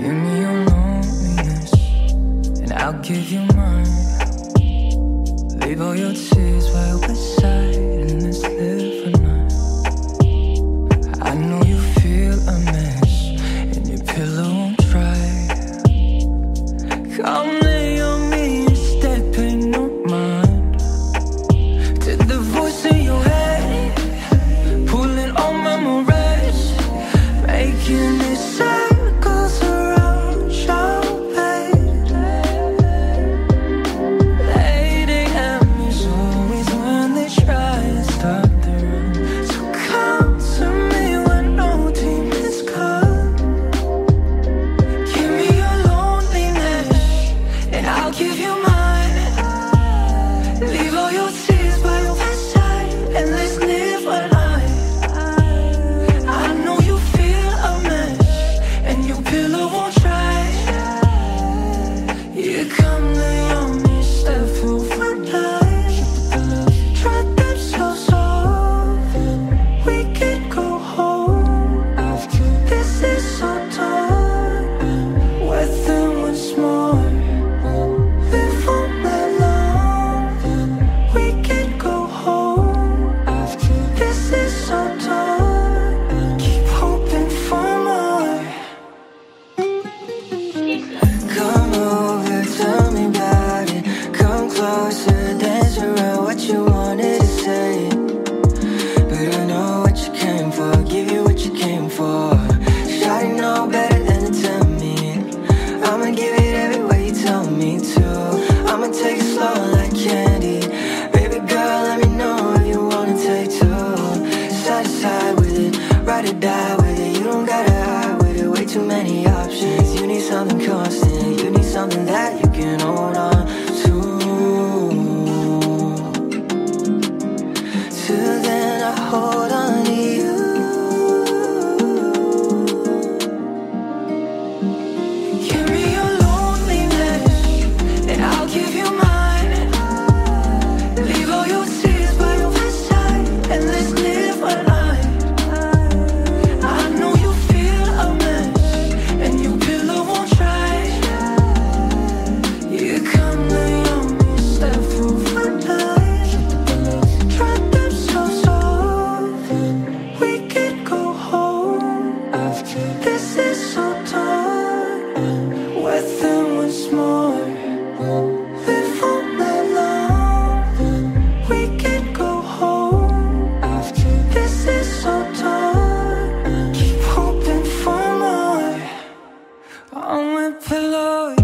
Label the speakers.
Speaker 1: Give me your loneliness, and I'll give you mine. Leave all your tears right beside in this live night. I know you feel a mess, and your pillow won't dry. Come. for. Shawty know better than to tell me. I'ma give it every way you tell me to. I'ma take it slow like candy. Baby girl, let me know if you wanna take two. Side to side with it, ride or die with it. You don't gotta hide with it. Way too many options. You need something constant. You need something that you can hold on to. Oh.